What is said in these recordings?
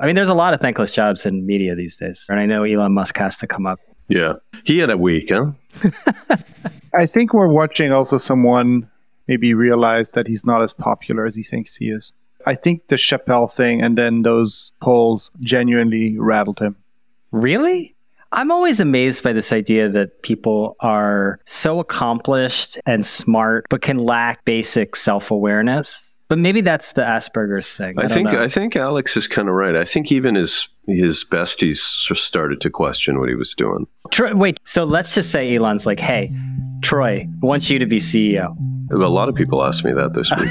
I mean, there's a lot of thankless jobs in media these days. And I know Elon Musk has to come up. Yeah. He had a week, huh? I think we're watching also someone maybe realize that he's not as popular as he thinks he is. I think the Chappelle thing and then those polls genuinely rattled him. Really? I'm always amazed by this idea that people are so accomplished and smart, but can lack basic self awareness. But maybe that's the Asperger's thing. I, I think know. I think Alex is kind of right. I think even his his besties started to question what he was doing. Troy, wait, so let's just say Elon's like, "Hey, Troy wants you to be CEO." A lot of people asked me that this week.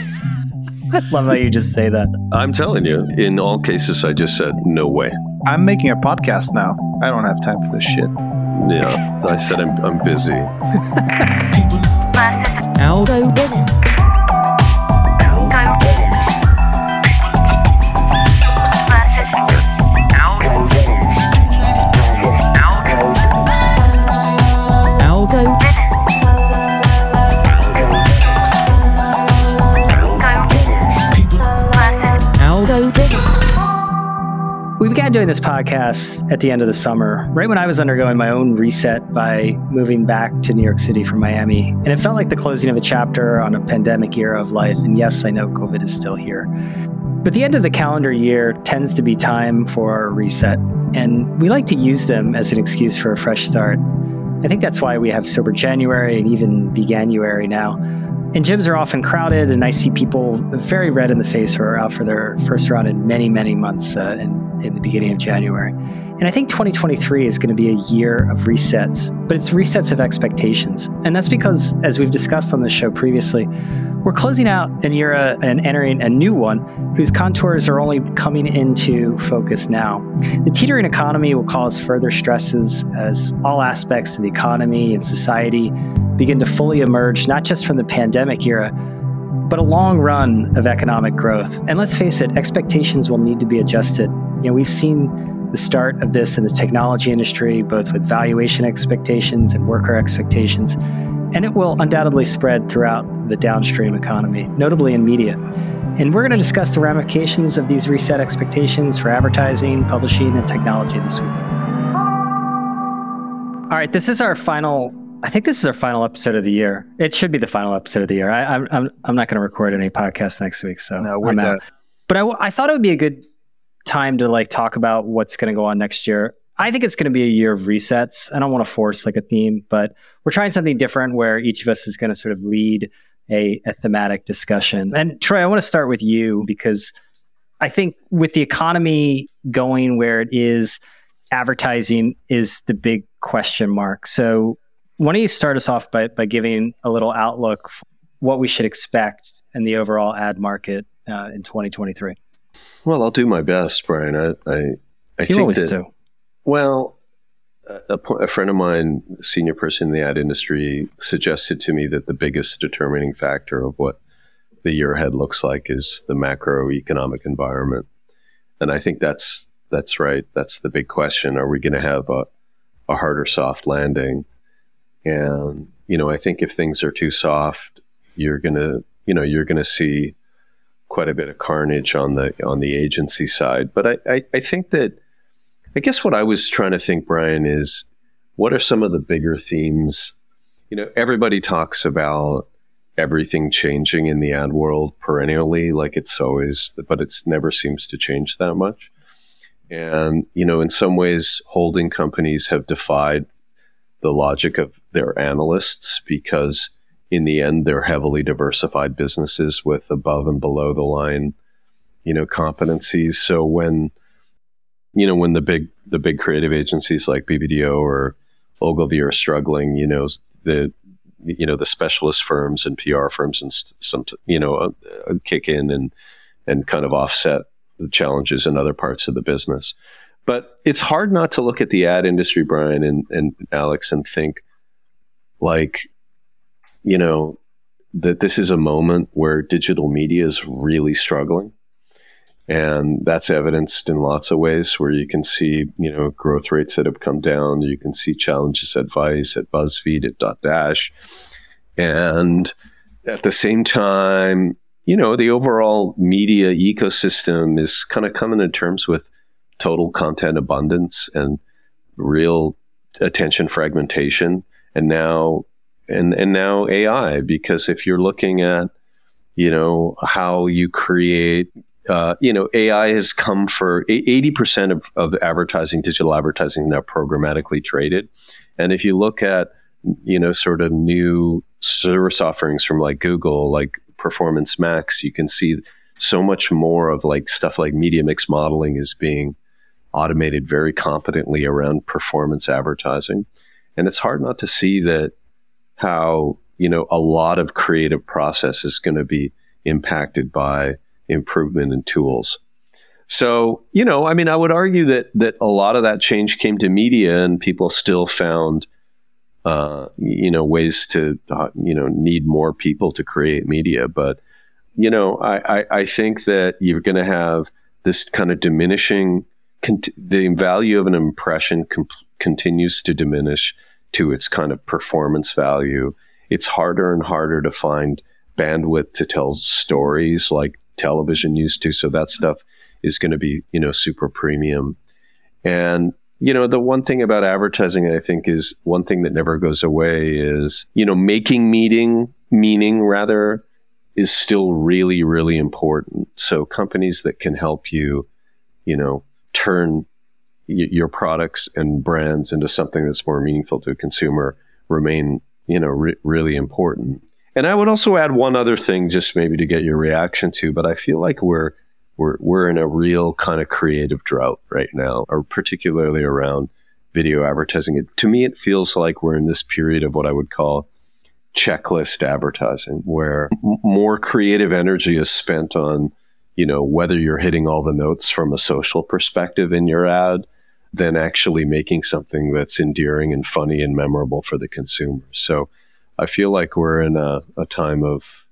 I love how you just say that. I'm telling you, in all cases, I just said no way. I'm making a podcast now. I don't have time for this shit. Yeah, I said I'm I'm busy. Algo Bivens. Algo began doing this podcast at the end of the summer, right when I was undergoing my own reset by moving back to New York City from Miami. And it felt like the closing of a chapter on a pandemic era of life. And yes, I know COVID is still here. But the end of the calendar year tends to be time for a reset. And we like to use them as an excuse for a fresh start. I think that's why we have Sober January and even Veganuary now. And gyms are often crowded, and I see people very red in the face who are out for their first round in many, many months uh, in, in the beginning of January. And I think 2023 is going to be a year of resets, but it's resets of expectations. And that's because, as we've discussed on the show previously, we're closing out an era and entering a new one whose contours are only coming into focus now. The teetering economy will cause further stresses as all aspects of the economy and society begin to fully emerge, not just from the pandemic era, but a long run of economic growth. And let's face it, expectations will need to be adjusted. You know, we've seen the start of this in the technology industry, both with valuation expectations and worker expectations. And it will undoubtedly spread throughout the downstream economy, notably in media. And we're going to discuss the ramifications of these reset expectations for advertising, publishing, and technology this week. All right, this is our final. I think this is our final episode of the year. It should be the final episode of the year. I, I'm I'm I'm not going to record any podcast next week, so No, we're I'm done. out. But I, I thought it would be a good time to like talk about what's going to go on next year. I think it's going to be a year of resets. I don't want to force like a theme, but we're trying something different where each of us is going to sort of lead a, a thematic discussion. And Troy, I want to start with you because I think with the economy going where it is, advertising is the big question mark. So why don't you start us off by, by giving a little outlook for what we should expect in the overall ad market uh, in 2023? Well, I'll do my best, Brian. I I, I You think always that, do. Well, a, a friend of mine, senior person in the ad industry, suggested to me that the biggest determining factor of what the year ahead looks like is the macroeconomic environment, and I think that's that's right. That's the big question: Are we going to have a a hard or soft landing? And you know, I think if things are too soft, you're gonna you know you're gonna see quite a bit of carnage on the on the agency side. But I, I, I think that I guess what I was trying to think, Brian, is what are some of the bigger themes? You know, everybody talks about everything changing in the ad world perennially, like it's always, but it's never seems to change that much. And you know, in some ways, holding companies have defied the logic of their analysts because in the end they're heavily diversified businesses with above and below the line you know competencies. So when you know when the big the big creative agencies like BBDO or Ogilvy are struggling you know the you know the specialist firms and PR firms and some you know uh, uh, kick in and and kind of offset the challenges in other parts of the business. But it's hard not to look at the ad industry Brian and, and Alex and think like you know that this is a moment where digital media is really struggling. And that's evidenced in lots of ways where you can see you know growth rates that have come down. You can see challenges at vice at buzzfeed at dotdash. And at the same time you know the overall media ecosystem is kind of coming to terms with total content abundance and real attention fragmentation, and now and and now AI. Because if you're looking at you know how you create uh, you know, AI has come for 80% of, of advertising, digital advertising now programmatically traded. And if you look at, you know, sort of new service offerings from like Google, like Performance Max, you can see so much more of like stuff like media mix modeling is being automated very competently around performance advertising. And it's hard not to see that how, you know, a lot of creative process is going to be impacted by improvement in tools. So, you know, I mean, I would argue that that a lot of that change came to media, and people still found, uh, you know, ways to, uh, you know, need more people to create media. But, you know, I, I, I think that you're going to have this kind of diminishing, cont- the value of an impression com- continues to diminish to its kind of performance value. It's harder and harder to find bandwidth to tell stories like television used to. So that stuff is going to be, you know, super premium. And, you know, the one thing about advertising, I think, is one thing that never goes away is, you know, making meeting, meaning rather, is still really, really important. So companies that can help you, you know, turn your products and brands into something that's more meaningful to a consumer remain, you know, re- really important. And I would also add one other thing, just maybe to get your reaction to. But I feel like we're we're we're in a real kind of creative drought right now, or particularly around video advertising. It, to me, it feels like we're in this period of what I would call checklist advertising, where m- more creative energy is spent on, you know, whether you're hitting all the notes from a social perspective in your ad, than actually making something that's endearing and funny and memorable for the consumer. So I feel like we're in a, a time of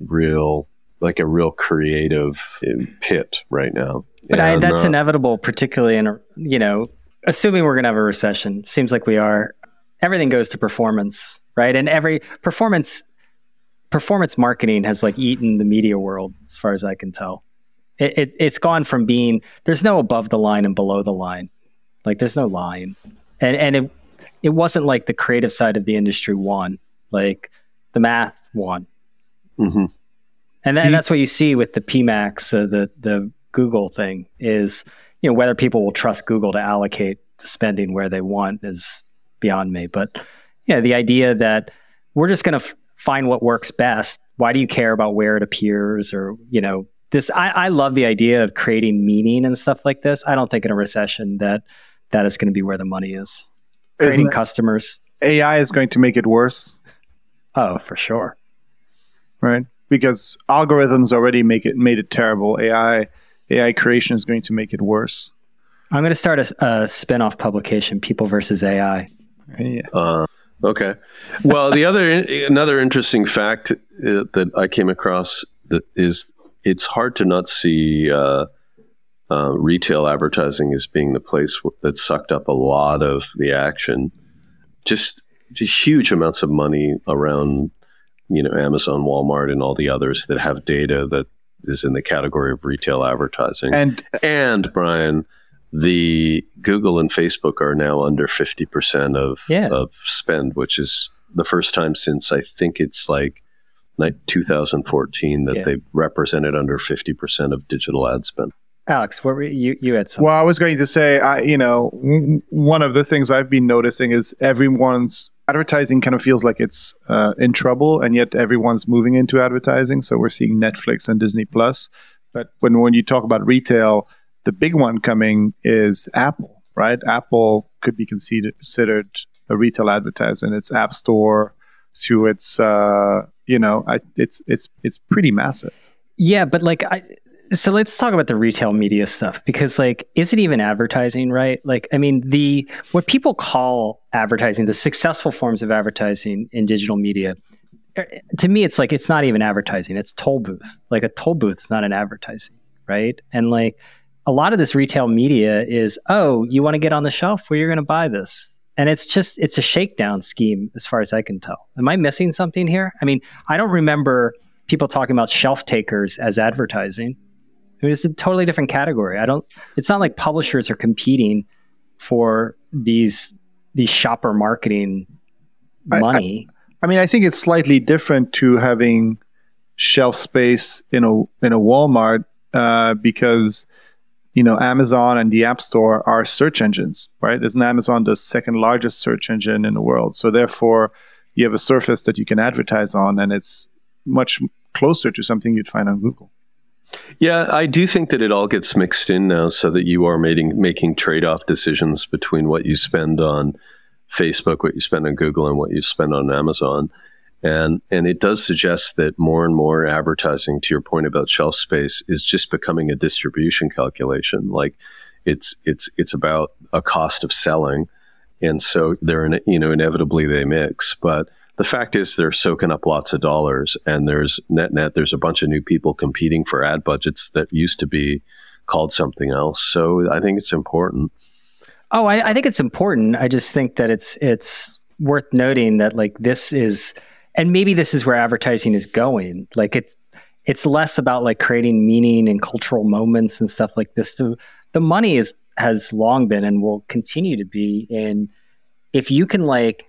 real, like a real creative pit right now. But I, that's uh, inevitable, particularly in a, you know, assuming we're going to have a recession. Seems like we are. Everything goes to performance, right? And every performance performance marketing has like eaten the media world, as far as I can tell. It, it it's gone from being there's no above the line and below the line, like there's no line, and and it it wasn't like the creative side of the industry won, like the math won. mhm. And then You- that's what you see with the PMAX, uh, the the Google thing is, you know, whether people will trust Google to allocate the spending where they want is beyond me. But yeah, the idea that we're just going to f- find what works best. Why do you care about where it appears or you know this? I, I love the idea of creating meaning and stuff like this. I don't think in a recession that that is going to be where the money is. Creating Isn't customers. AI is going to make it worse, Oh, for sure. right? Because algorithms already make it made it terrible. AI AI creation is going to make it worse. I'm going to start a, a spin-off publication, People versus AI. Yeah. Uh, okay. Well, the other another interesting fact uh, that I came across that is it's hard to not see uh, uh, retail advertising as being the place that sucked up a lot of the action. Just, just huge amounts of money around, you know, Amazon, Walmart, and all the others that have data that is in the category of retail advertising. And And Brian, the Google and Facebook are now under fifty percent of Yeah. of spend, which is the first time since I think it's like 2014 that Yeah. they've represented under fifty percent of digital ad spend. Alex, what were you? You had something. well, I was going to say, I you know, w- one of the things I've been noticing is everyone's advertising kind of feels like it's uh, in trouble, and yet everyone's moving into advertising. So we're seeing Netflix and Disney Plus. But when when you talk about retail, the big one coming is Apple, right? Apple could be considered considered a retail advertiser in its App Store to its, uh, you know, I, it's it's it's pretty massive. Yeah, but like I so let's talk about the retail media stuff because like is it even advertising, right? Like I mean the what people call advertising, the successful forms of advertising in digital media er, to me it's like it's not even advertising, it's toll booth. Like a toll booth is not an advertising, right? And like a lot of this retail media is, oh, you want to get on the shelf? Well, you're going to buy this. And it's just, it's a shakedown scheme as far as I can tell. Am I missing something here? I mean, I don't remember people talking about shelf takers as advertising. I mean, it's a totally different category. I don't. It's not like publishers are competing for these these shopper marketing I- I- money. I mean, I think it's slightly different to having shelf space in a in a Walmart uh, because you know Amazon and the App Store are search engines, right? Isn't Amazon the second largest search engine in the world? So therefore, you have a surface that you can advertise on, and it's much closer to something you'd find on Google. Yeah, I do think that it all gets mixed in now so that you are making making trade-off decisions between what you spend on Facebook, what you spend on Google and what you spend on Amazon. And and it does suggest that more and more advertising to your point about shelf space is just becoming a distribution calculation. Like it's it's it's about a cost of selling. And so they're in, you know inevitably they mix, but the fact is they're soaking up lots of dollars and there's net net there's a bunch of new people competing for ad budgets that used to be called something else so i think it's important Oh, I, I think it's important. I just think that it's it's worth noting that like this is, and maybe this is where advertising is going. Like it's it's less about like creating meaning and cultural moments and stuff like this. The the money is has long been and will continue to be in if you can like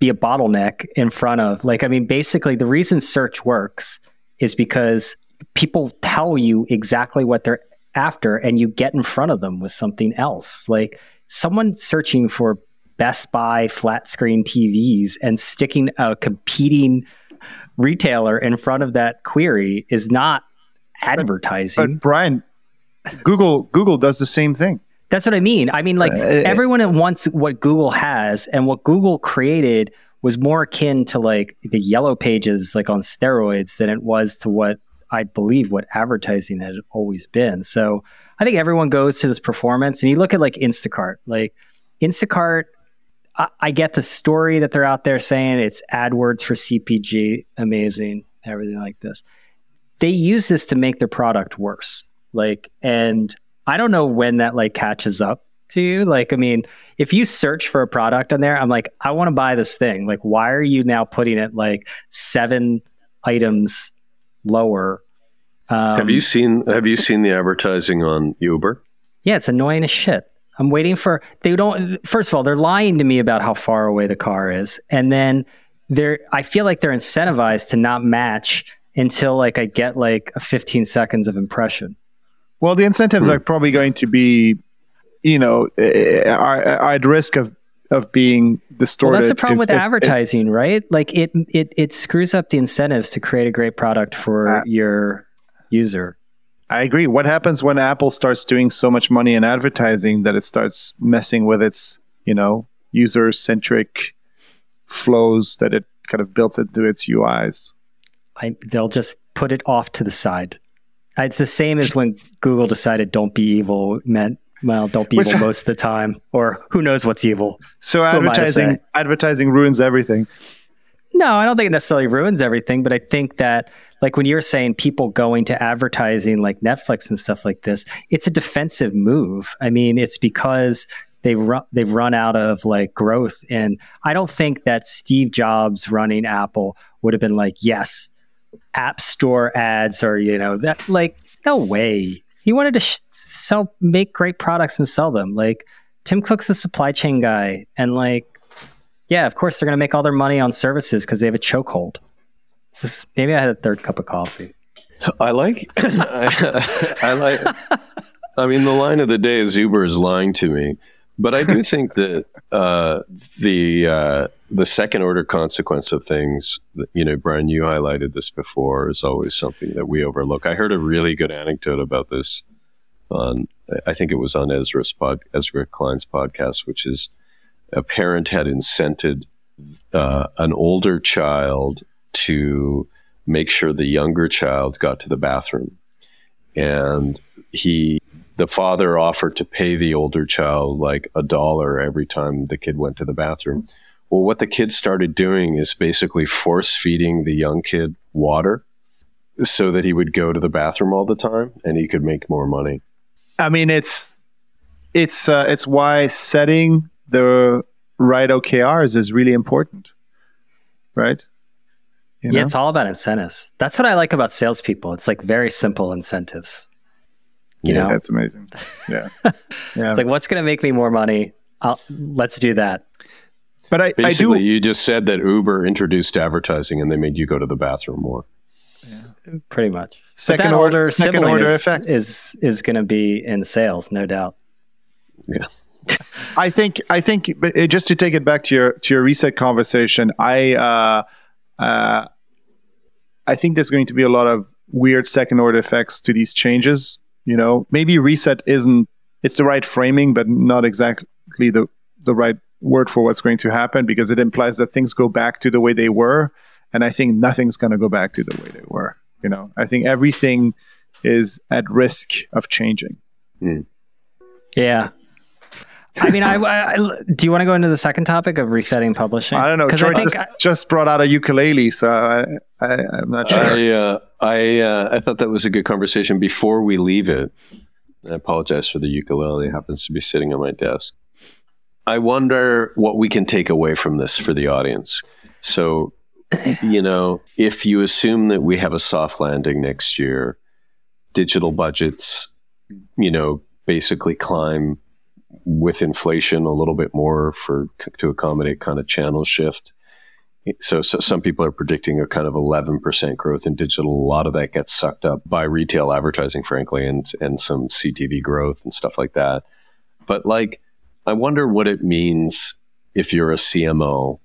be a bottleneck in front of like I mean basically the reason search works is because people tell you exactly what they're after and you get in front of them with something else. Like someone searching for Best Buy flat screen TVs and sticking a competing retailer in front of that query is not advertising. But Brian, Google Google does the same thing. That's what I mean. I mean, like Uh, everyone wants what Google has, and what Google created was more akin to like the yellow pages, like on steroids, than it was to what I believe what advertising had always been. So I think everyone goes to this performance, and you look at like Instacart, like Instacart. I, I get the story that they're out there saying it's AdWords for CPG, amazing, everything like this. They use this to make their product worse. Like, and I don't know when that like catches up to you. Like, I mean, if you search for a product on there, I'm like, I want to buy this thing. Like, why are you now putting it like seven items lower? Um, have you seen have you seen the advertising on uber Yeah, it's annoying as shit. I'm waiting for they don't. First of all, they're lying to me about how far away the car is, and then they're. I feel like they're incentivized to not match until like I get like a 15 seconds of impression. Well, the incentives are probably going to be, you know, eh, are, are at risk of of being distorted. Well, that's the problem if- with if- if- advertising, right? Like it it it screws up the incentives to create a great product for Uh, your user. I agree. What happens when Apple starts doing so much money in advertising that it starts messing with its, you know, user centric flows that it kind of built into its UIs? I, they'll just put it off to the side. It's the same as when Google decided "Don't be evil" meant well, don't be Which- evil most of the time, or who knows what's evil. So advertising advertising ruins everything. No, I don't think it necessarily ruins everything, but I think that like when you're saying people going to advertising like Netflix and stuff like this, it's a defensive move. I mean, it's because they run they've run out of like growth and I don't think that Steve Jobs running Apple would have been like, "Yes, App Store ads or, you know, that like no way." He wanted to sh- sell make great products and sell them. Like Tim Cook's a supply chain guy and like yeah, of course they're going to make all their money on services because they have a chokehold. This maybe I had a third cup of coffee. I like, I, I like. I mean, the line of the day is Uber is lying to me, but I do think that uh, the uh, the second order consequence of things, you know, Brian, you highlighted this before, is always something that we overlook. I heard a really good anecdote about this on, I think it was on Ezra's pod, Ezra Klein's podcast, which is a parent had incented uh, an older child to make sure the younger child got to the bathroom. And he, the father offered to pay the older child like a dollar every time the kid went to the bathroom. Well, what the kid started doing is basically force feeding the young kid water so that he would go to the bathroom all the time and he could make more money. I mean, it's it's uh, it's why setting the right OKRs is really important, right? You Yeah, it's all about incentives. That's what I like about salespeople. It's like very simple incentives. You Yeah. know, That's amazing. Yeah. Yeah. it's like what's going to make me more money? I'll, let's do that. but I, I Basically, do. you just said that Uber introduced advertising and they made you go to the bathroom more. Yeah. Pretty much. Second that order- older second order is, effects. is is going to be in sales, no doubt. Yeah. I think I think but uh, just to take it back to your to your reset conversation, I uh, uh, I think there's going to be a lot of weird second order effects to these changes. You know, maybe reset isn't it's the right framing, but not exactly the the right word for what's going to happen because it implies that things go back to the way they were, and I think nothing's going to go back to the way they were. You know, I think everything is at risk of changing. Hmm. Yeah. I mean, I, I- I- do you want to go into the second topic of resetting publishing? I don't know. because I think just, just brought out a ukulele, so I, I, I'm not sure. I uh, I uh, I thought that was a good conversation. Before we leave it, I apologize for the ukulele. It happens to be sitting on my desk. I wonder what we can take away from this for the audience. So, you know, if you assume that we have a soft landing next year, digital budgets, you know, basically climb with inflation a little bit more for to accommodate kind of channel shift. So, so some people are predicting a kind of 11% growth in digital. A lot of that gets sucked up by retail advertising, frankly, and and some CTV growth and stuff like that. But like, I wonder what it means if you're a CMO,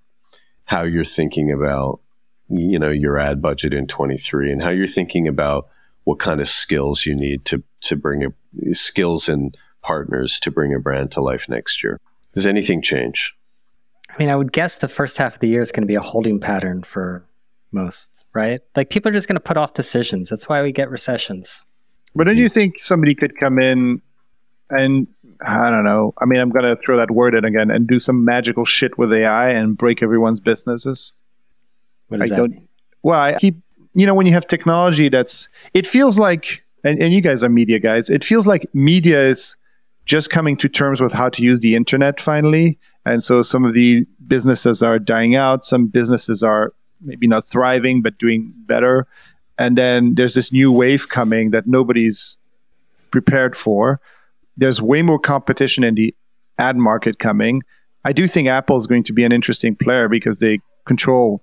how you're thinking about you know your ad budget in 23, and how you're thinking about what kind of skills you need to to bring a skills and partners to bring a brand to life next year. Does anything change? I mean, I would guess the first half of the year is going to be a holding pattern for most, right? Like people are just going to put off decisions. That's why we get recessions. But don't you think somebody could come in and I don't know. I mean, I'm gonna throw that word in again and do some magical shit with AI and break everyone's businesses. What does I that don't- mean? Well, I keep you know when you have technology that's it feels like and, and you guys are media guys. It feels like media is just coming to terms with how to use the internet finally. And so some of the businesses are dying out. Some businesses are maybe not thriving, but doing better. And then there's this new wave coming that nobody's prepared for. There's way more competition in the ad market coming. I do think Apple is going to be an interesting player because they control,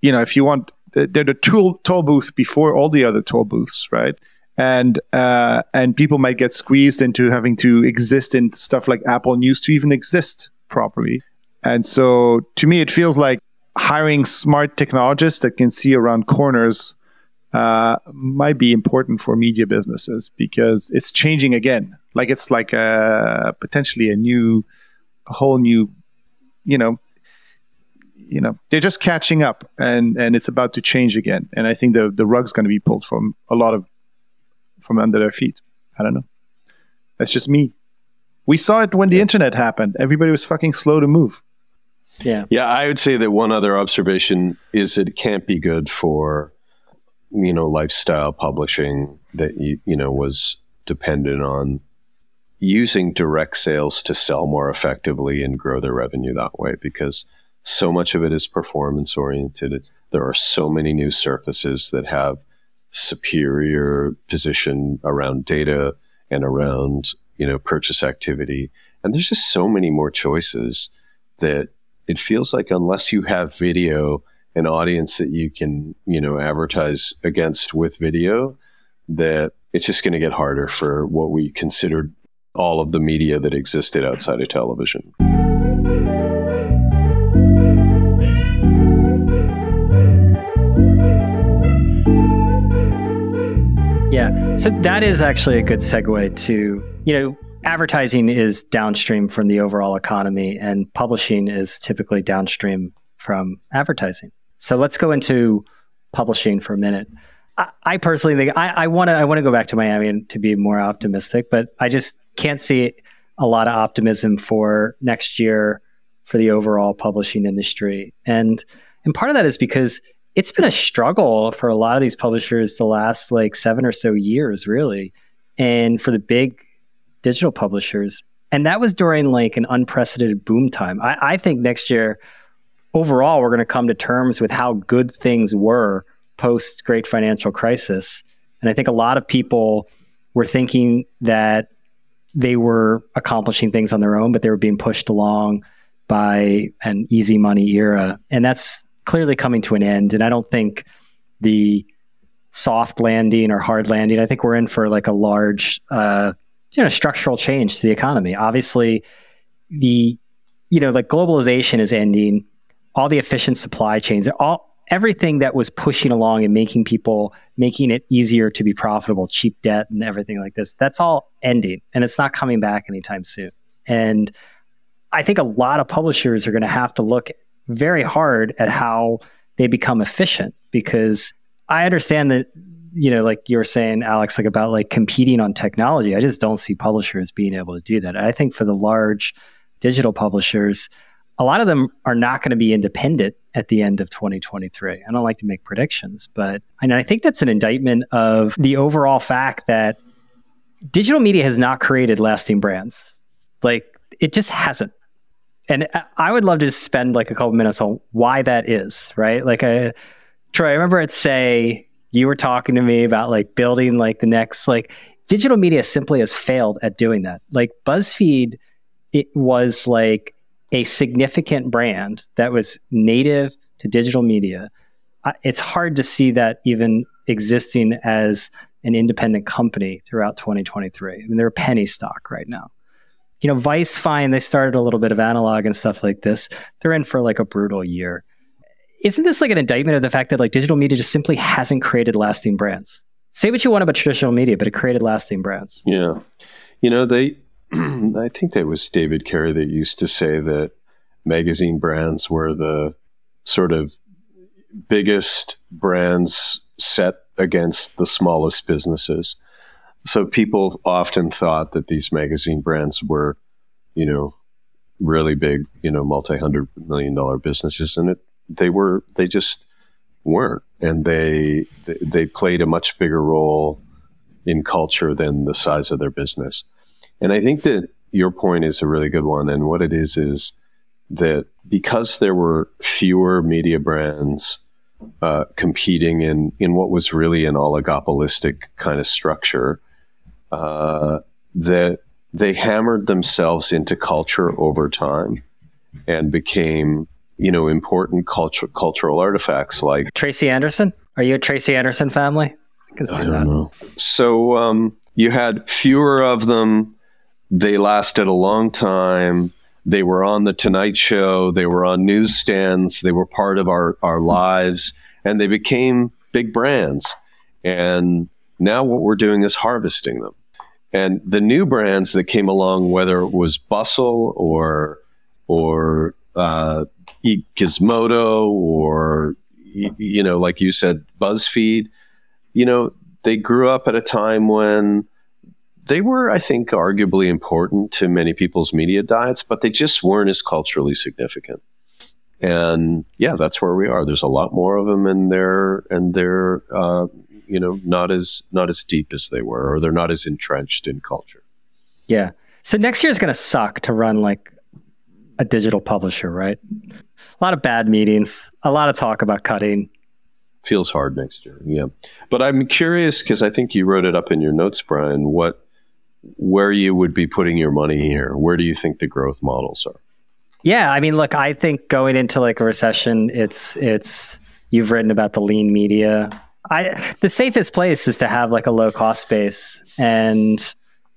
you know, if you want, they're the tool toll booth before all the other toll booths, right? And uh, and people might get squeezed into having to exist in stuff like Apple News to even exist properly. And so to me, it feels like hiring smart technologists that can see around corners uh, might be important for media businesses because it's changing again. Like it's like a, potentially a new, a whole new, you know, you know, they're just catching up and and it's about to change again. And I think the the rug's going to be pulled from a lot of from under their feet. I don't know. That's just me. We saw it when the internet happened. Everybody was fucking slow to move. Yeah. Yeah, I would say that one other observation is it can't be good for you know lifestyle publishing that you you know was dependent on using direct sales to sell more effectively and grow their revenue that way because so much of it is performance oriented. There are so many new surfaces that have superior position around data and around you know purchase activity. And there's just so many more choices that it feels like unless you have video an audience that you can you know advertise against with video that it's just going to get harder for what we considered all of the media that existed outside of television So that is actually a good segue to, you know, advertising is downstream from the overall economy and publishing is typically downstream from advertising. So let's go into publishing for a minute. I, I personally think I want to I want to go back to Miami to be more optimistic, but I just can't see a lot of optimism for next year for the overall publishing industry. And and part of that is because it's been a struggle for a lot of these publishers the last like seven or so years, really. And for the big digital publishers. And that was during like an unprecedented boom time. I, I think next year, overall, we're going to come to terms with how good things were post great financial crisis. And I think a lot of people were thinking that they were accomplishing things on their own, but they were being pushed along by an easy money era. And that's clearly coming to an end. And I don't think the soft landing or hard landing, I think we're in for like a large, uh, you know, structural change to the economy. Obviously, the, you know, like globalization is ending, all the efficient supply chains, all, everything that was pushing along and making people making it easier to be profitable cheap debt and everything like this that's all ending and it's not coming back anytime soon and i think a lot of publishers are going to have to look very hard at how they become efficient because i understand that you know like you were saying alex like about like competing on technology i just don't see publishers being able to do that i think for the large digital publishers a lot of them are not going to be independent at the end of 2023. I don't like to make predictions, but and I think that's an indictment of the overall fact that digital media has not created lasting brands. Like it just hasn't. And I would love to spend like a couple minutes on why that is, right? Like I Troy, I remember it say you were talking to me about like building like the next like digital media simply has failed at doing that. Like BuzzFeed it was like a significant brand that was native to digital media, it's hard to see that even existing as an independent company throughout 2023. I mean, they're a penny stock right now. You know, Vice, fine, they started a little bit of analog and stuff like this. They're in for like a brutal year. Isn't this like an indictment of the fact that like digital media just simply hasn't created lasting brands? Say what you want about traditional media, but it created lasting brands. Yeah. You know, they I think that was David Carey that used to say that magazine brands were the sort of biggest brands set against the smallest businesses. So people often thought that these magazine brands were, you know, really big, you know, multi-hundred million dollar businesses, and it they were they just weren't, and they they played a much bigger role in culture than the size of their business. And I think that your point is a really good one. And what it is is that because there were fewer media brands uh, competing in, in what was really an oligopolistic kind of structure, uh, that they hammered themselves into culture over time and became, you know, important culture, cultural artifacts like Tracy Anderson. Are you a Tracy Anderson family? I can see I that. Know. So um, you had fewer of them they lasted a long time. They were on the Tonight Show. They were on newsstands. They were part of our, our lives and they became big brands. And now what we're doing is harvesting them. And the new brands that came along, whether it was Bustle or, or, uh, Gizmodo or, you know, like you said, BuzzFeed, you know, they grew up at a time when they were, I think, arguably important to many people's media diets, but they just weren't as culturally significant. And yeah, that's where we are. There's a lot more of them, and they're and they're uh, you know not as not as deep as they were, or they're not as entrenched in culture. Yeah. So next year is going to suck to run like a digital publisher, right? A lot of bad meetings, a lot of talk about cutting. Feels hard next year, yeah. But I'm curious because I think you wrote it up in your notes, Brian. What where you would be putting your money here. Where do you think the growth models are? Yeah, I mean, look, I think going into like a recession, it's it's you've written about the lean media. I the safest place is to have like a low cost base, and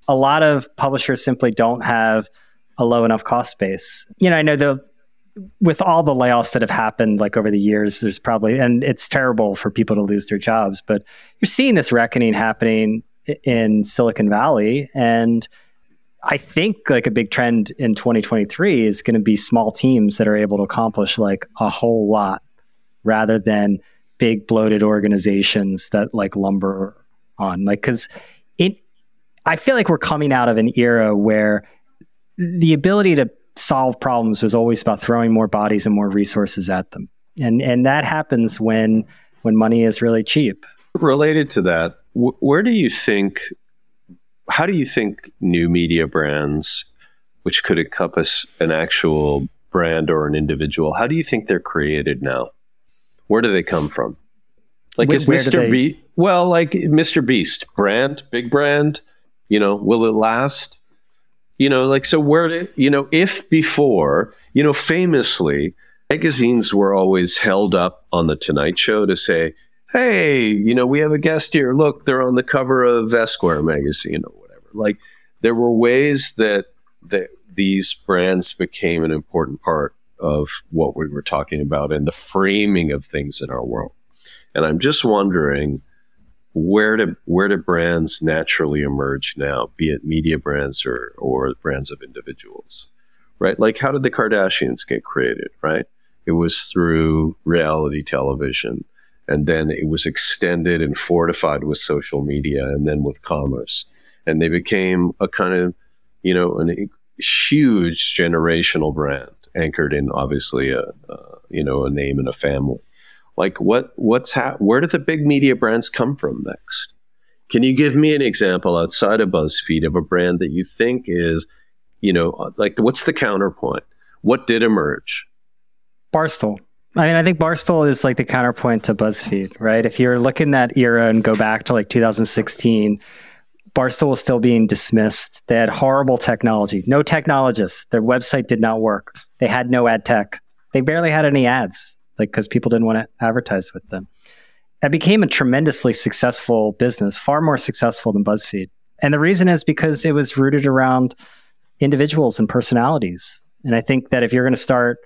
a lot of publishers simply don't have a low enough cost base. You know, I know the with all the layoffs that have happened like over the years, there's probably and it's terrible for people to lose their jobs, but you're seeing this reckoning happening in Silicon Valley. And I think like a big trend in 2023 is going to be small teams that are able to accomplish like a whole lot rather than big bloated organizations that like lumber on. Like, cause it, I feel like we're coming out of an era where the ability to solve problems was always about throwing more bodies and more resources at them. And, and that happens when, when money is really cheap. Related to that, wh- where do you think, how do you think new media brands, which could encompass an actual brand or an individual, how do you think they're created now? Where do they come from? Like, where, is Mr. They... Well, like Mr. Beast, brand, big brand, you know, will it last? You know, like, so where did, you know, if before, you know, famously, magazines were always held up on the Tonight Show to say, hey, you know, we have a guest here. Look, they're on the cover of Esquire magazine or whatever. Like, there were ways that, that these brands became an important part of what we were talking about and the framing of things in our world. And I'm just wondering where do where do brands naturally emerge now, be it media brands or or brands of individuals, right? Like how did the Kardashians get created, right? It was through reality television, and then it was extended and fortified with social media, and then with commerce, and they became a kind of you know an huge generational brand anchored in obviously a, a you know a name and a family like what what's ha- where do the big media brands come from next can you give me an example outside of buzzfeed of a brand that you think is you know like what's the counterpoint what did emerge Barstool. I mean, I think Barstool is like the counterpoint to BuzzFeed, right? If you're looking that era and go back to like 2016, Barstool was still being dismissed. They had horrible technology, no technologists. Their website did not work. They had no ad tech. They barely had any ads, like because people didn't want to advertise with them. It became a tremendously successful business, far more successful than BuzzFeed. And the reason is because it was rooted around individuals and personalities. And I think that if you're going to start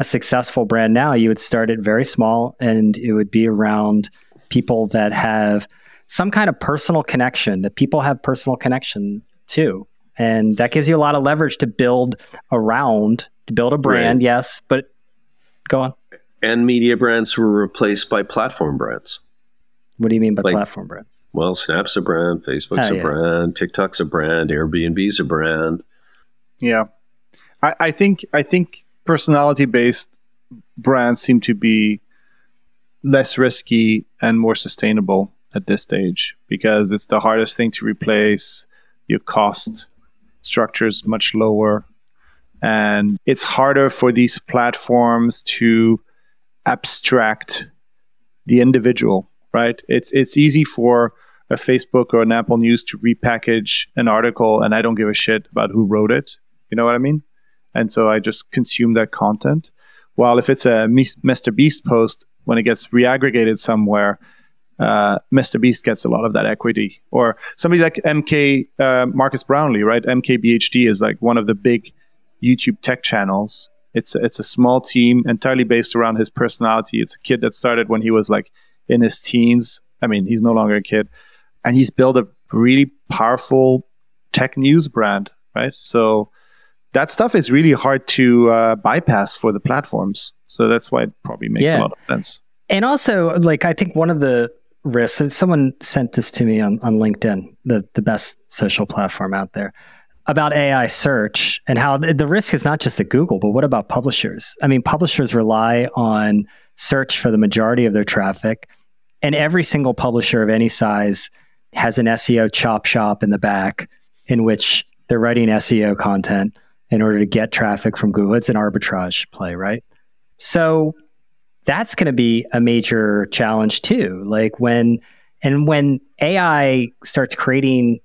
a successful brand now, you would start it very small and it would be around people that have some kind of personal connection that people have personal connection to. And that gives you a lot of leverage to build around, to build a brand, Right. yes, but go on. and media brands were replaced by platform brands What do you mean by Like- platform brands? well snap's a brand facebook's Oh, a yeah. brand tiktok's a brand airbnb's a brand Yeah, I, I think I think personality based brands seem to be less risky and more sustainable at this stage because it's the hardest thing to replace. Your cost structure is much lower, and it's harder for these platforms to abstract the individual. Right? It's it's easy for a Facebook or an Apple News to repackage an article, and I don't give a shit about who wrote it. You know what I mean? And so I just consume that content. While if it's a Mr. Beast post, when it gets reaggregated somewhere, uh, Mr. Beast gets a lot of that equity. Or somebody like MK uh, Marques Brownlee, right? MKBHD is like one of the big YouTube tech channels. It's it's a small team entirely based around his personality. It's a kid that started when he was like in his teens. I mean, he's no longer a kid, and he's built a really powerful tech news brand, right? So that stuff is really hard to uh, bypass for the platforms. So that's why it probably makes Yeah. a lot of sense. And also, like, I think one of the risks, and someone sent this to me on, on LinkedIn, the, the best social platform out there, about AI search and how the, the risk is not just at Google, but what about publishers? I mean, publishers rely on search for the majority of their traffic, and every single publisher of any size has an SEO chop shop in the back in which they're writing SEO content in order to get traffic from Google. It's an arbitrage play, right? So that's going to be a major challenge too. Like when and when AI starts creating,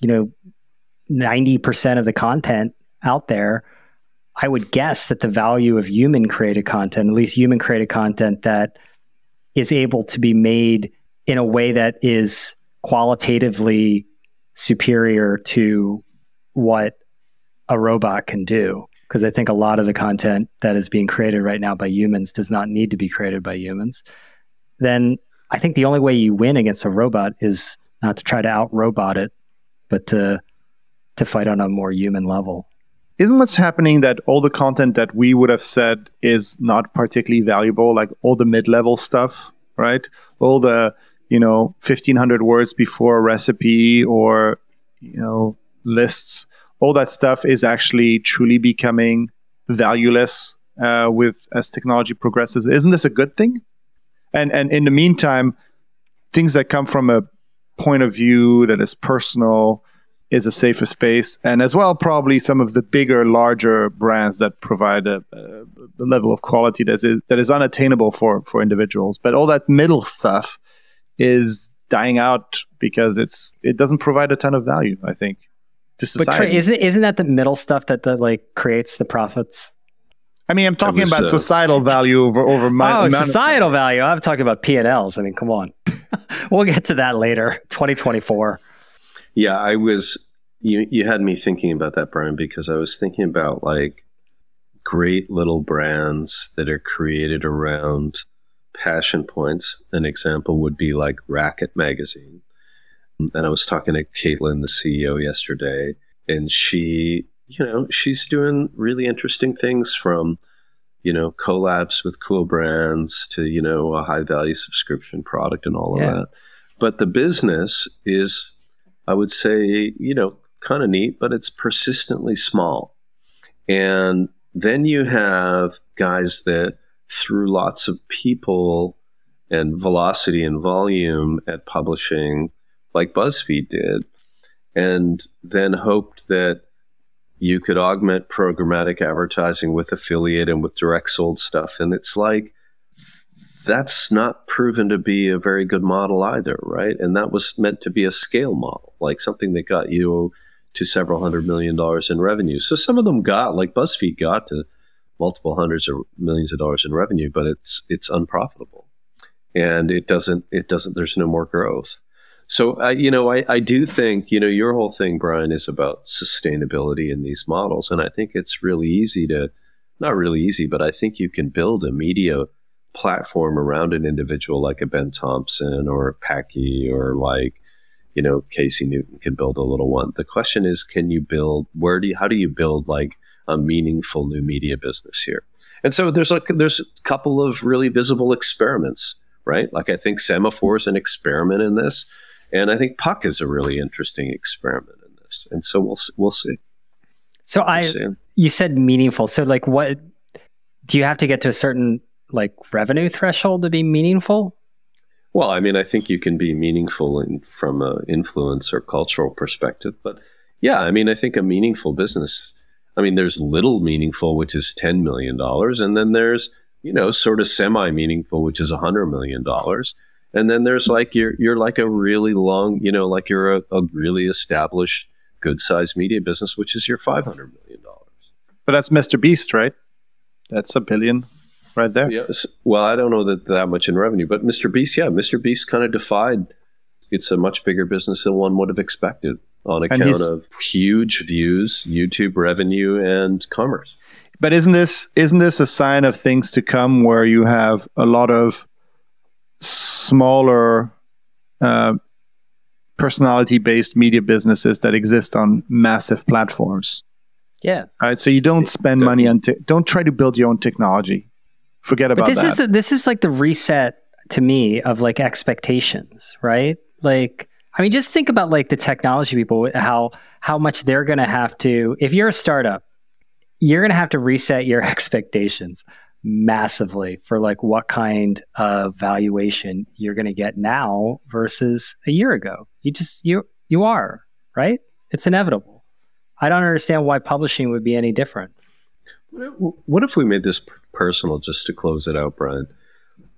you know, 90% of the content out there, I would guess that the value of human created content, at least human created content that is able to be made in a way that is qualitatively superior to what a robot can do because I think a lot of the content that is being created right now by humans does not need to be created by humans, then I think the only way you win against a robot is not to try to out robot it, but to to fight on a more human level. Isn't what's happening that all the content that we would have said is not particularly valuable, like all the mid level stuff, right? All the, you know, 1500 words before a recipe or, you know, lists, all that stuff is actually truly becoming valueless uh, with as technology progresses. Isn't this a good thing? And and in the meantime, things that come from a point of view that is personal is a safer space, and as well probably some of the bigger, larger brands that provide a, a level of quality that is that is unattainable for for individuals. But all that middle stuff is dying out because it's it doesn't provide a ton of value. I think to But Trey, isn't isn't that the middle stuff that the like creates the profits? I mean, I'm talking was, about uh, societal value over over my oh, amount of- societal value. I'm talking about P and Ls. I mean, come on. we'll get to that later. 2024. Yeah, I was. You you had me thinking about that, Brian, because I was thinking about like great little brands that are created around passion points. An example would be like Racket Magazine. And I was talking to Caitlin, the CEO, yesterday, and she, you know, she's doing really interesting things from, you know, collabs with cool brands to, you know, a high value subscription product and all of Yeah. that. But the business is, I would say, you know, kind of neat, but it's persistently small. And then you have guys that through lots of people and velocity and volume at publishing, like BuzzFeed did, and then hoped that you could augment programmatic advertising with affiliate and with direct sold stuff. And it's like, that's not proven to be a very good model either, right? And that was meant to be a scale model, like something that got you to several hundred million dollars in revenue. So some of them got, like BuzzFeed got to multiple hundreds of millions of dollars in revenue, but it's it's unprofitable, and it doesn't it doesn't. There's no more growth. So I, you know, I, I do think you know your whole thing, Brian, is about sustainability in these models, and I think it's really easy to, not really easy, but I think you can build a media platform around an individual like a Ben Thompson or a Packy or like you know Casey Newton can build a little one. The question is, can you build? Where do you? How do you build like a meaningful new media business here? And so there's like there's a couple of really visible experiments, right? Like I think Semafor is an experiment in this, and I think Puck is a really interesting experiment in this. And so we'll we'll see. So I, We'll see. you said meaningful. So like, what do you have to get to a certain like revenue threshold to be meaningful? Well, I mean, I think you can be meaningful in, from an influence or cultural perspective, but yeah, I mean, I think a meaningful business. I mean, there's little meaningful, which is ten million dollars, and then there's you know sort of semi meaningful, which is hundred million dollars, and then there's like you're you're like a really long, you know, like you're a, a really established, good sized media business, which is your five hundred million dollars. But that's Mr. Beast, right? That's a billion right there. Yes. Well, I don't know that that much in revenue, but Mr. Beast, yeah, Mr. Beast kind of defied. It's a much bigger business than one would have expected on account of huge views, YouTube revenue, and commerce. But isn't this isn't this a sign of things to come where you have a lot of smaller uh, personality based media businesses that exist on massive platforms? Yeah. All right. So you don't spend money on te- don't try to build your own technology. Forget about But this that. is the this is like the reset to me of like expectations, right? Like I mean just think about like the technology people how how much they're going to have to if you're a startup, you're going to have to reset your expectations massively for like what kind of valuation you're going to get now versus a year ago. You just you you are, right? It's inevitable. I don't understand why publishing would be any different. What if, we made this personal just to close it out, Brian?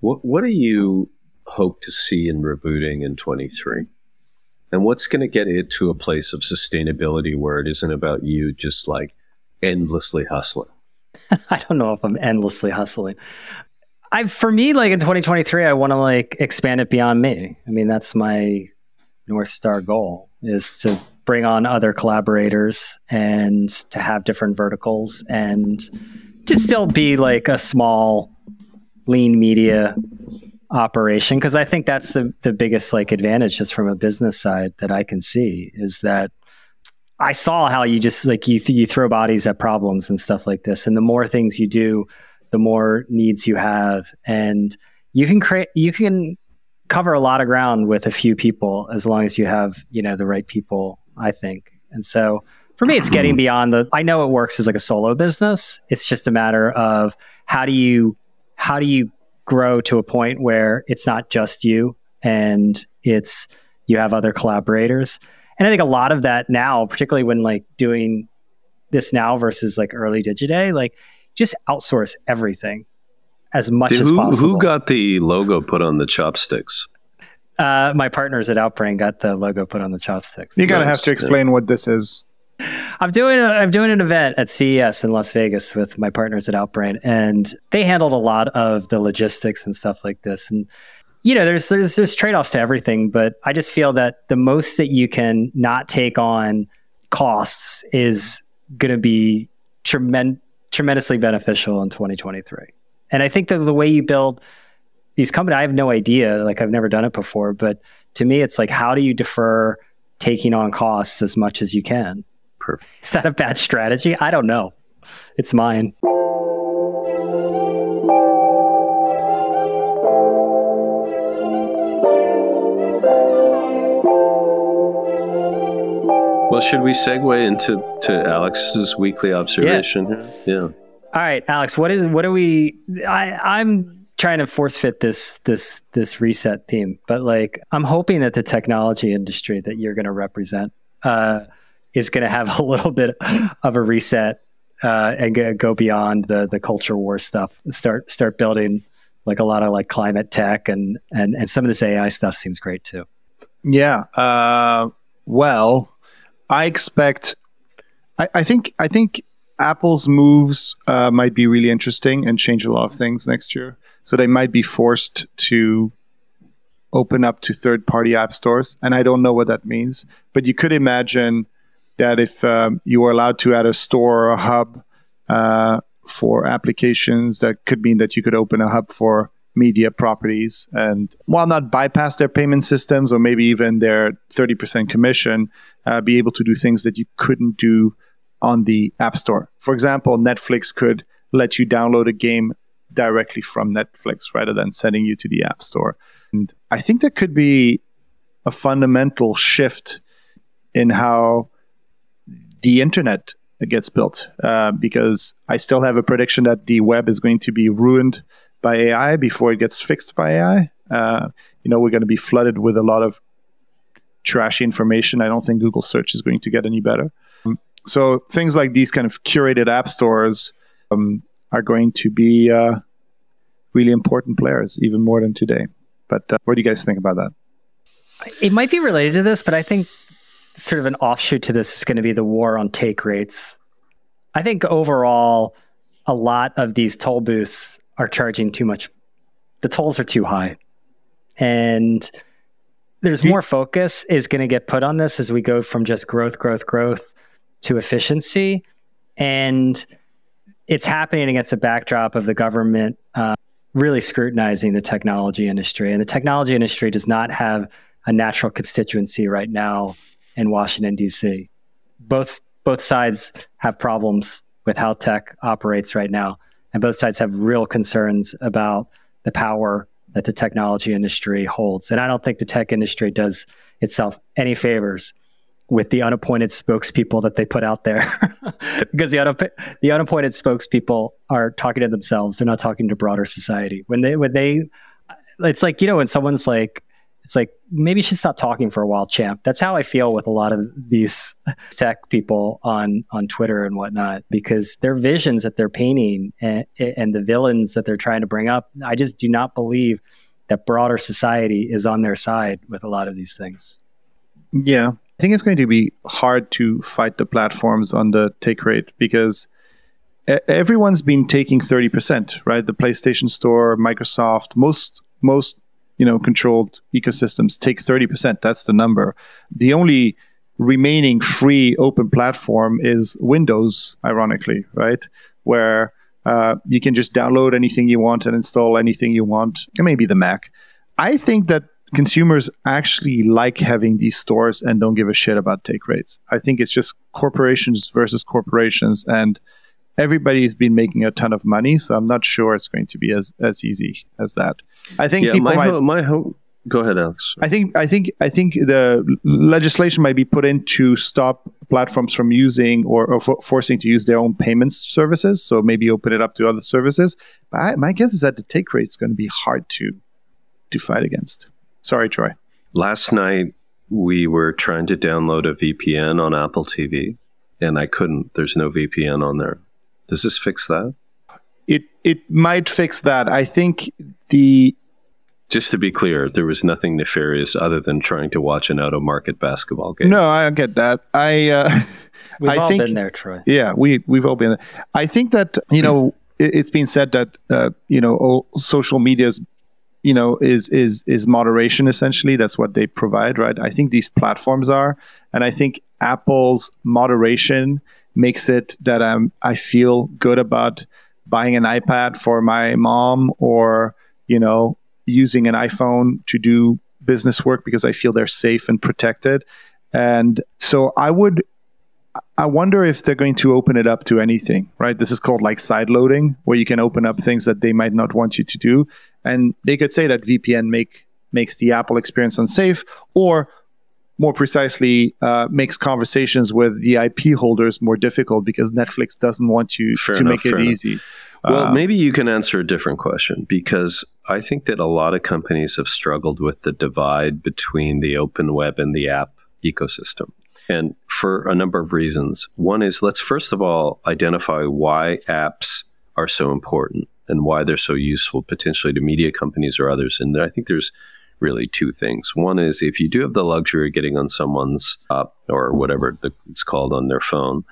What What do you hope to see in rebooting in 23? And what's going to get it to a place of sustainability where it isn't about you just like endlessly hustling? I don't know if I'm endlessly hustling. I for me, like in 2023, I want to like expand it beyond me. I mean, that's my north star goal is to bring on other collaborators and to have different verticals and to still be like a small lean media operation because I think that's the the biggest like advantage just from a business side that I can see is that I saw how you just like you you throw bodies at problems and stuff like this, and the more things you do, the more needs you have, and you can create you can cover a lot of ground with a few people as long as you have you know the right people. I think, and so for me, it's getting mm-hmm. beyond the. I know it works as like a solo business. It's just a matter of how do you how do you grow to a point where it's not just you and it's you have other collaborators and I think a lot of that now, particularly when like doing this now versus like early Digiday, like just outsource everything as much Did- as who, possible. who got the logo put on the chopsticks? Uh, my partners at Outbrain got the logo put on the chopsticks. You're gonna Nice, have to yeah. explain what this is. I'm doing a, I'm doing an event at CES in Las Vegas with my partners at Outbrain, and they handled a lot of the logistics and stuff like this. And you know, there's there's there's trade offs to everything, but I just feel that the most that you can not take on costs is going to be tremen- tremendously beneficial in 2023. And I think that the way you build these companies, I have no idea. Like I've never done it before, but to me, it's like how do you defer taking on costs as much as you can? Perfect. Is that a bad strategy? I don't know. It's mine. Should we segue into to Alex's weekly observation here? Yeah. All right, Alex, what is what are we I I'm trying to force fit this this this reset theme, but like I'm hoping that the technology industry that you're going to represent uh, is going to have a little bit of a reset uh, and go, go beyond the the culture war stuff. Start start building like a lot of like climate tech and and and some of this AI stuff seems great too. Yeah. Uh, well, I expect. I, I think. I think Apple's moves uh, might be really interesting and change a lot of things next year. So they might be forced to open up to third-party app stores, and I don't know what that means. But you could imagine that if um, you were allowed to add a store or a hub uh, for applications, that could mean that you could open a hub for media properties and while not bypass their payment systems or maybe even their 30% commission uh, be able to do things that you couldn't do on the app store for example netflix could let you download a game directly from netflix rather than sending you to the app store and i think that could be a fundamental shift in how the internet gets built uh, because i still have a prediction that the web is going to be ruined by AI before it gets fixed by AI. Uh, you know, we're going to be flooded with a lot of trashy information. I don't think Google search is going to get any better. Um, So things like these kind of curated app stores um, are going to be uh, really important players, even more than today. But uh, what do you guys think about that? It might be related to this, but I think sort of an offshoot to this is going to be the war on take rates. I think overall, a lot of these toll booths are charging too much. The tolls are too high. And there's more focus is going to get put on this as we go from just growth, growth, growth to efficiency. And it's happening against a backdrop of the government uh, really scrutinizing the technology industry. And the technology industry does not have a natural constituency right now in Washington, D.C. Both both sides have problems with how tech operates right now, and both sides have real concerns about the power that the technology industry holds. And I don't think the tech industry does itself any favors with the unappointed spokespeople that they put out there, because the the unappointed spokespeople are talking to themselves; they're not talking to broader society. When they when they, it's like you know when someone's like, it's like maybe you should stop talking for a while, champ. That's how I feel with a lot of these tech people on on Twitter and whatnot, because their visions that they're painting and, and the villains that they're trying to bring up, I just do not believe that broader society is on their side with a lot of these things. Yeah, I think it's going to be hard to fight the platforms on the take rate because everyone's been taking 30%, right? The PlayStation Store, Microsoft, most most you know controlled ecosystems take 30%. That's the number. The only remaining free open platform is Windows, ironically, right? Where uh, you can just download anything you want and install anything you want, and maybe the Mac. I think that consumers actually like having these stores and don't give a shit about take rates. I think it's just corporations versus corporations, and everybody's been making a ton of money. So I'm not sure it's going to be as as easy as that. I think Yeah, people my might. ho- my hope. Go ahead, Alex. I think I think I think the legislation might be put in to stop platforms from using or, or for, forcing to use their own payments services. So maybe open it up to other services. But I, my guess is that the take rate is going to be hard to to fight against. Sorry, Troy. Last night we were trying to download a VPN on Apple TV, and I couldn't. There's no VPN on there. Does this fix that? It it might fix that. I think the Just to be clear, there was nothing nefarious other than trying to watch an out of market basketball game. No, I get that. I uh, We've I all think- been there, Troy. yeah, we we've all been. there. I think that you know it, it's been said that uh, you know all social media's you know is is is moderation essentially. That's what they provide, right? I think these platforms are, and I think Apple's moderation makes it that I'm I feel good about buying an iPad for my mom or you know using an iPhone to do business work because I feel they're safe and protected. And so I would I wonder if they're going to open it up to anything, right? This is called like side loading, where you can open up things that they might not want you to do. And they could say that VPN make makes the Apple experience unsafe, or more precisely, uh, makes conversations with the IP holders more difficult because Netflix doesn't want you Fair to enough, make it enough. easy. Well, Uh, maybe you can answer a different question because I think that a lot of companies have struggled with the divide between the open web and the app ecosystem. And for a number of reasons. One is let's first of all identify why apps are so important and why they're so useful potentially to media companies or others. And I think there's really two things. One is if you do have the luxury of getting on someone's app or whatever the, it's called on their phone,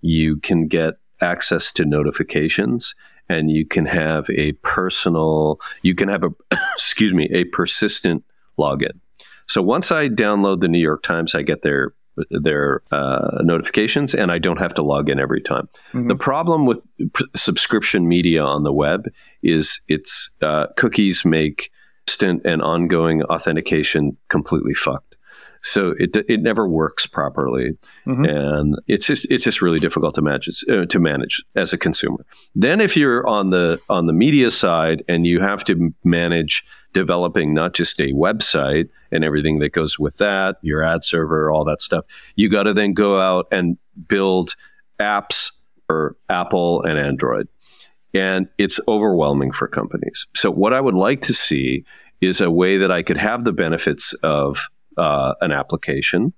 you can get access to notifications and you can have a personal you can have a excuse me a persistent login so once i download the new york times i get their their uh, notifications and i don't have to log in every time Mhm. the problem with p- subscription media on the web is its uh, cookies make instant and ongoing authentication completely fucked so it, it never works properly Mhm. and it's just it's just really difficult to manage uh, to manage as a consumer. Then if you're on the on the media side and you have to manage developing not just a website and everything that goes with that, your ad server, all that stuff, you got to then go out and build apps for Apple and Android. And it's overwhelming for companies. So what I would like to see is a way that I could have the benefits of uh, an application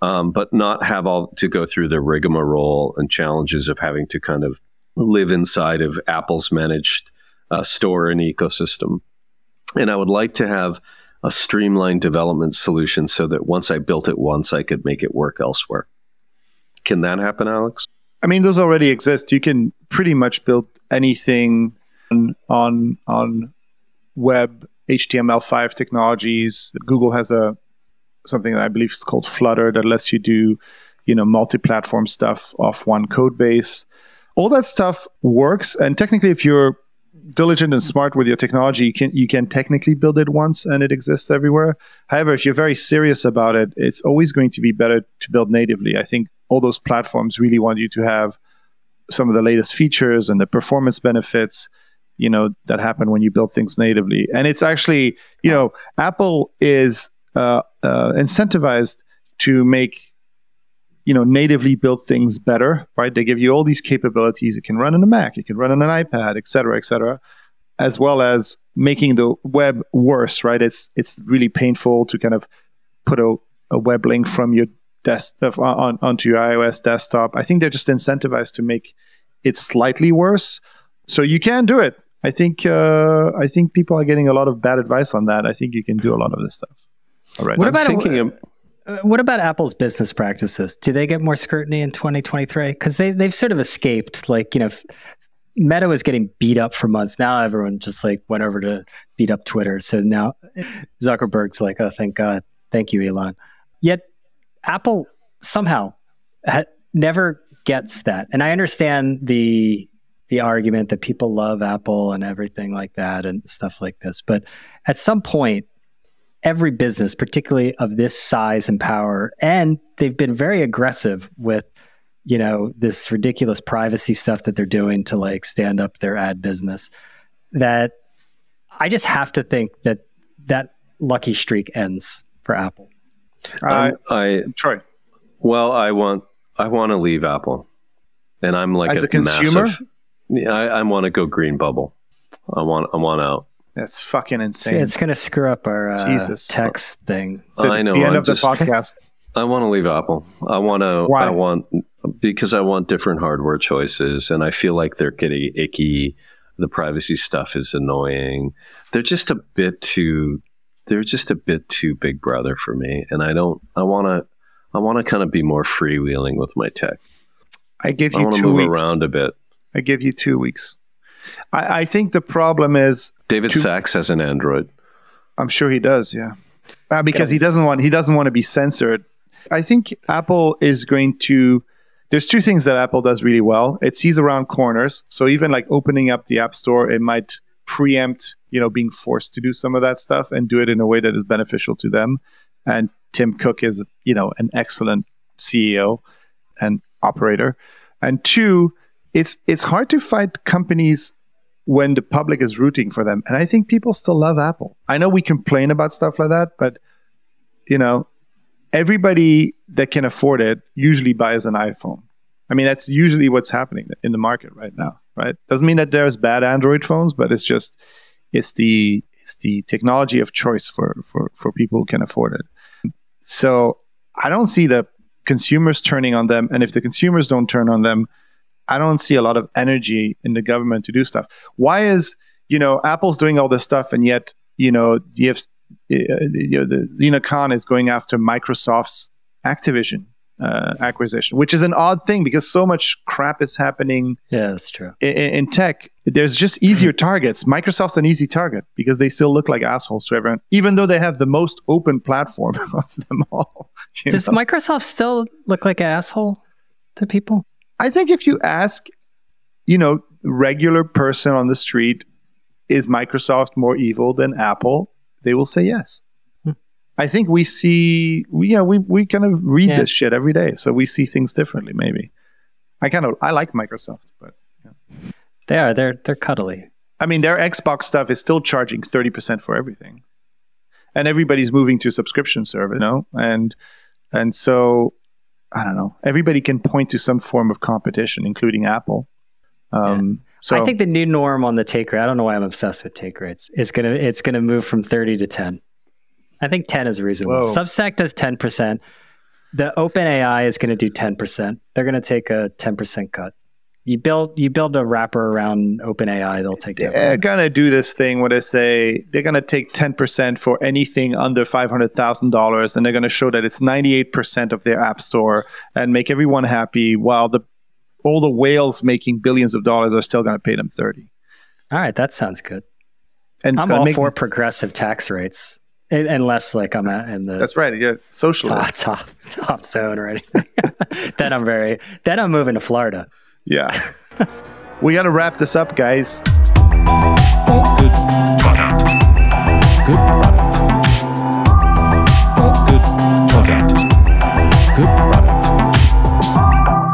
um, but not have all to go through the rigmarole and challenges of having to kind of live inside of Apple's managed uh, store and ecosystem. And I would like to have a streamlined development solution so that once I built it once, I could make it work elsewhere. Can that happen, Alex? I mean, those already exist. You can pretty much build anything on on, web HTML5 technologies. Google has a something that I believe is called Flutter that lets you do, you know, multi-platform stuff off one code base. All that stuff works, and technically, if you're diligent and smart with your technology, you can you can technically build it once and it exists everywhere. However, if you're very serious about it, it's always going to be better to build natively. I think all those platforms really want you to have some of the latest features and the performance benefits you know that happen when you build things natively. And it's actually you know apple is uh, uh, incentivized to make you know natively built things better right? They give you all these capabilities. It can run on a mac. It can run on an ipad et cetera et cetera as well as making the web worse right? It's it's really painful to kind of put a, a web link from your desktop on, onto your ios desktop i think they're just incentivized to make it slightly worse so you can do it i think uh, i think people are getting a lot of bad advice on that i think you can do a lot of this stuff All right. What I'm about thinking of Uh, What about Apple's business practices? Do they get more scrutiny in 2023? Because they they've sort of escaped. Like you know, Meta was getting beat up for months. Now everyone just like went over to beat up Twitter. So now Zuckerberg's like, oh, thank God, thank you, Elon. Yet Apple somehow ha- never gets that, and I understand the the argument that people love Apple and everything like that and stuff like this, but at some point every business, particularly of this size and power, and they've been very aggressive with, you know, this ridiculous privacy stuff that they're doing to like stand up their ad business. That I just have to think that that lucky streak ends for Apple. Uh, I troy well, I want I want to leave Apple, and I'm like As a consumer? massive. I, I want to go green bubble. I want I want out. that's fucking See, insane it's going to screw up our uh, Jesus. text thing. so I know, the end I'm of the just- podcast I want to leave Apple. I want to. Why? I want because I want different hardware choices, and I feel like they're getting icky. The privacy stuff is annoying. They're just a bit too. They're just a bit too big brother for me, and I don't. I want to. I want to kind of be more freewheeling with my tech. I give you to two move weeks. around a bit. I give you two weeks. I, I think the problem is David Two- Sacks has an Android. I'm sure he does, yeah. Uh, because he doesn't want he doesn't want to be censored. I think Apple is going to there's two things that Apple does really well. It sees around corners. So even like opening up the App Store, it might preempt, you know, being forced to do some of that stuff and do it in a way that is beneficial to them. And Tim Cook is, you know, an excellent CEO and operator. And two, it's it's hard to fight companies when the public is rooting for them. And I think people still love Apple. I know we complain about stuff like that, but you know, everybody that can afford it usually buys an iPhone. I mean, that's usually what's happening in the market right now, right? Doesn't mean that there's bad Android phones, but it's just it's the it's the technology of choice for for for people who can afford it. So I don't see the consumers turning on them, and if the consumers don't turn on them, I don't see a lot of energy in the government to do stuff. Why is you know Apple's doing all this stuff, and yet you know you have uh, you know, the Lina Khan is going after Microsoft's Activision uh, acquisition, which is an odd thing because so much crap is happening Yeah, that's true. in, in tech. There's just easier targets. Microsoft's an easy target because they still look like assholes to everyone, even though they have the most open platform of them all. Does know? Microsoft still look like an asshole to people? I think if you ask, you know, regular person on the street, is Microsoft more evil than Apple? They will say yes. Hmm. I think we see, we, yeah, we, we kind of read Yeah. this shit every day, so we see things differently. Maybe I kind of I like Microsoft, but They are. They're they're cuddly. I mean their Xbox stuff is still charging thirty percent for everything, and everybody's moving to a subscription service, you know, and and so I don't know. Everybody can point to some form of competition, including Apple. Um, So I think the new norm on the take rate. I don't know why I'm obsessed with take rates. Is gonna it's gonna move from 30 to 10. I think 10 is reasonable. Whoa. Substack does 10 percent. The OpenAI is going to do 10 percent. They're going to take a 10 percent cut. You build you build a wrapper around OpenAI, they'll take 10 they're gonna do this thing where they say they're gonna take ten percent for anything under five hundred thousand dollars, and they're gonna show that it's ninety eight percent of their app store and make everyone happy, while the all the whales making billions of dollars are still gonna pay them thirty. All right, that sounds good. And it's I'm all make for progressive tax rates, Un- unless like I'm at in the that's right. Yeah, top, socialist. top top zone or anything. then I'm very then I'm moving to Florida. Yeah. we gotta wrap this up, guys. Good product. Good product. Good product. Good product.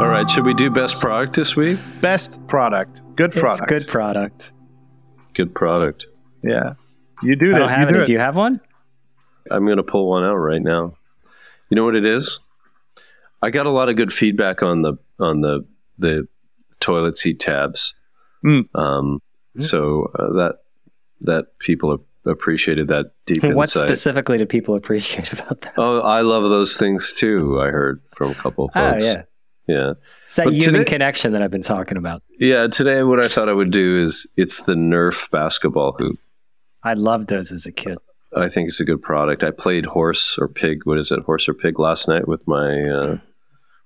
All right, should we do best product this week? Best product. Good product. It's good product. Good product. Yeah. You do I that. don't You have do any. it. Do you have one? I'm going to pull one out right now. You know what it is? I got a lot of good feedback on the on the the toilet seat tabs. Mm. Um, so uh, that that people ap- appreciated that deep What insight. specifically do people appreciate about that? Oh, I love those things too. I heard from a couple of Oh yeah, yeah, it's that But human today- connection that I've been talking about. yeah. Today, what I thought I would do is it's the Nerf basketball hoop. I loved those as a kid. I think it's a good product. I played horse or pig. What is it? Horse or pig last night with my uh,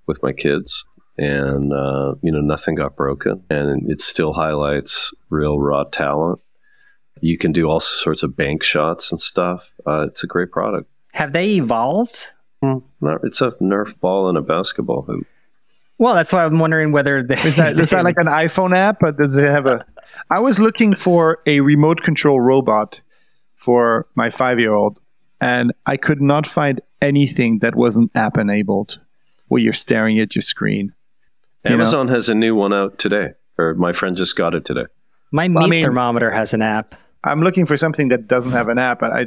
with my kids, and uh, you know nothing got broken, and it still highlights real raw talent. You can do all sorts of bank shots and stuff. Uh, it's a great product. Have they evolved? Not, it's a Nerf ball and a basketball hoop. Well, that's why I'm wondering whether they. Is that, is that like an iPhone app? But does it have a? I was looking for a remote control robot for my five year old, and I could not find anything that wasn't app enabled, where you're staring at your screen. You know? Amazon has a new one out today, or my friend just got it today. my Well, I meat mean- thermometer has an app. I'm looking for something that doesn't have an app. I.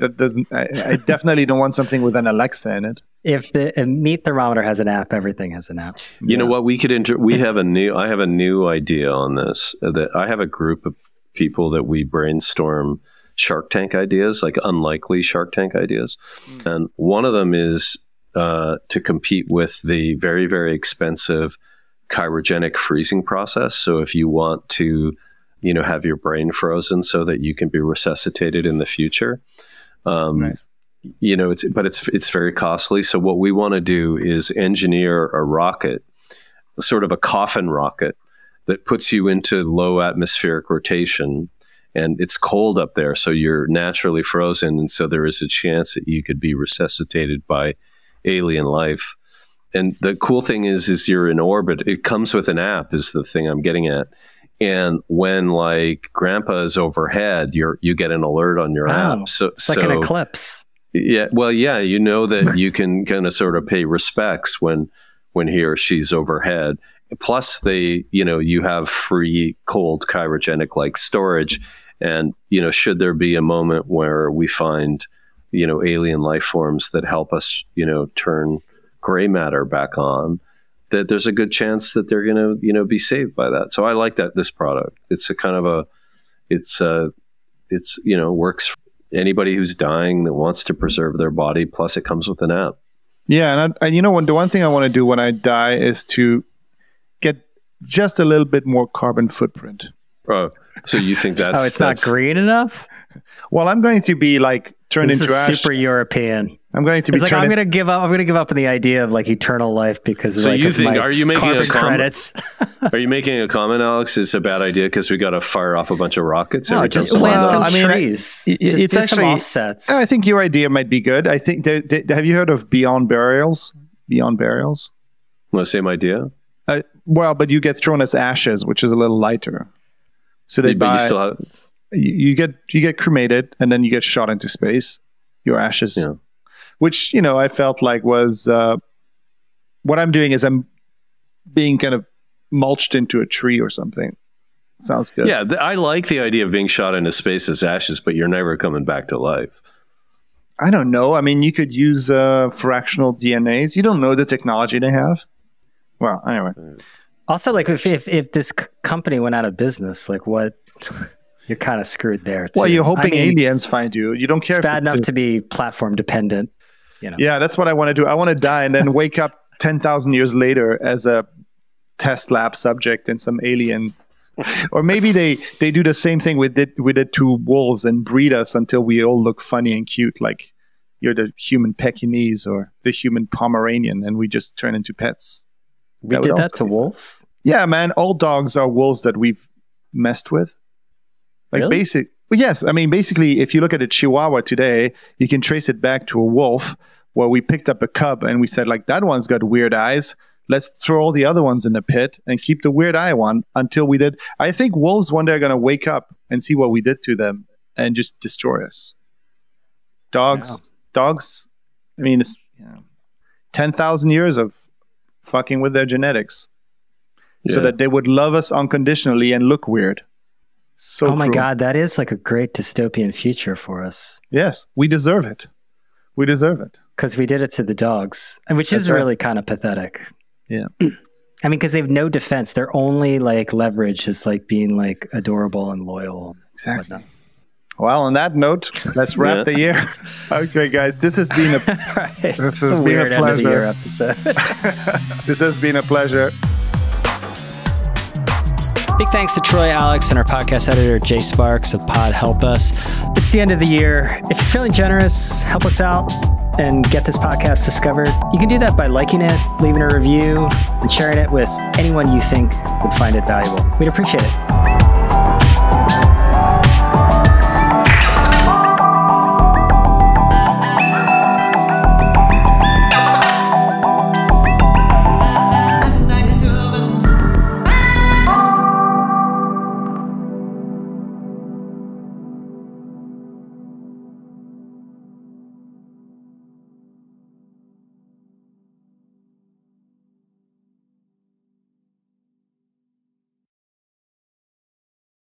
I, I definitely don't want something with an Alexa in it. If the a meat thermometer has an app, everything has an app. You know what? We could inter- we have a new I have a new idea on this uh, that I have a group of people that we brainstorm Shark Tank ideas, like unlikely Shark Tank ideas. And one of them is uh, to compete with the very very expensive cryogenic freezing process. So if you want to you know, have your brain frozen so that you can be resuscitated in the future. Um, Nice. You know, it's but it's it's very costly. So what we want to do is engineer a rocket, sort of a coffin rocket, that puts you into low atmospheric rotation. And it's cold up there, so you're naturally frozen, and so there is a chance that you could be resuscitated by alien life. And the cool thing is, is you're in orbit. It comes with an app, is the thing I'm getting at. And when like Grandpa is overhead, you're you get an alert on your Wow. app. Oh, so It's like so an eclipse. yeah, well, yeah, you know that you can kind of sort of pay respects when when he or she's overhead. Plus, they, you know, you have free cold cryogenic like storage, and you know, should there be a moment where we find, you know, alien life forms that help us, you know, turn gray matter back on, that there's a good chance that they're going to, you know, be saved by that. So I like that this product. It's a kind of a, it's a, it's you know works for anybody who's dying that wants to preserve their body. Plus, it comes with an app. Yeah, and, I, and you know what? The one thing I want to do when I die is to get just a little bit more carbon footprint. Oh, so you think oh, that's oh, it's not green enough. Well, I'm going to be like turned This into is ash. super European. I'm going to be It's like I'm gonna give up. I'm gonna give up on the idea of like eternal life because So like, you think- are you making a comment? credits? Are you making a comment, Alex? It's a bad idea because we got to fire off a bunch of rockets No, every just time. plant Well, some I mean, I- trees. it- just it's do some actually- offsets. I think your idea might be good. I think. They, they, have you heard of Beyond Burials? Beyond Burials. Well, same idea. Uh, well, but you get thrown as ashes, which is a little lighter. So they but buy. you still have you you get you get cremated and then you get shot into space. Your ashes, Yeah. which you know I felt like was uh, what I'm doing is I'm being kind of mulched into a tree or something. Sounds good. yeah. Th- I like the idea of being shot into space as ashes, but you're never coming back to life. I don't know. I mean, you could use uh, fractional DNAs. You don't know the technology they have. Well, anyway, also, like if, if if this c- company went out of business, like what? You're kind of screwed there. Too. well, you're I hoping mean, aliens find you. You don't care. It's bad enough to be platform dependent. You know. Yeah, that's what I want to do. I want to die and then wake up 10,000 years later as a test lab subject in some alien. or maybe they, they do the same thing with it with the two wolves and breed us until we all look funny and cute, like you're the human Pekingese or the human Pomeranian, and we just turn into pets. we That did that to wolves. Yeah, man, all dogs are wolves that we've messed with. Like Really? basic, well, yes. I mean, basically, if you look at a Chihuahua today, you can trace it back to a wolf where we picked up a cub and we said, like, that one's got weird eyes. Let's throw all the other ones in the pit and keep the weird eye one until we did. I think wolves one day are going to wake up and see what we did to them and just destroy us. Dogs, dogs. I mean, it's you know, ten thousand years of fucking with their genetics so that they would love us unconditionally and look weird. So oh my cruel. god, that is like a great dystopian future for us Yes, we deserve it. We deserve it. because we did it to the dogs, and which is right. really kind of pathetic. Yeah. I mean, because they have no defense. Their only like leverage is like being like adorable and loyal. Exactly. Whatnot. Well, on that note, let's wrap Yeah. the year. okay, guys, this has been a right. This It's has a been a weird end of the pleasure. year episode. this has been a pleasure. Big thanks to Troy Alex and our podcast editor, Jay Sparks of Pod Help Us. It's the end of the year. If you're feeling generous, help us out and get this podcast discovered. You can do that by liking it, leaving a review, and sharing it with anyone you think would find it valuable. We'd appreciate it.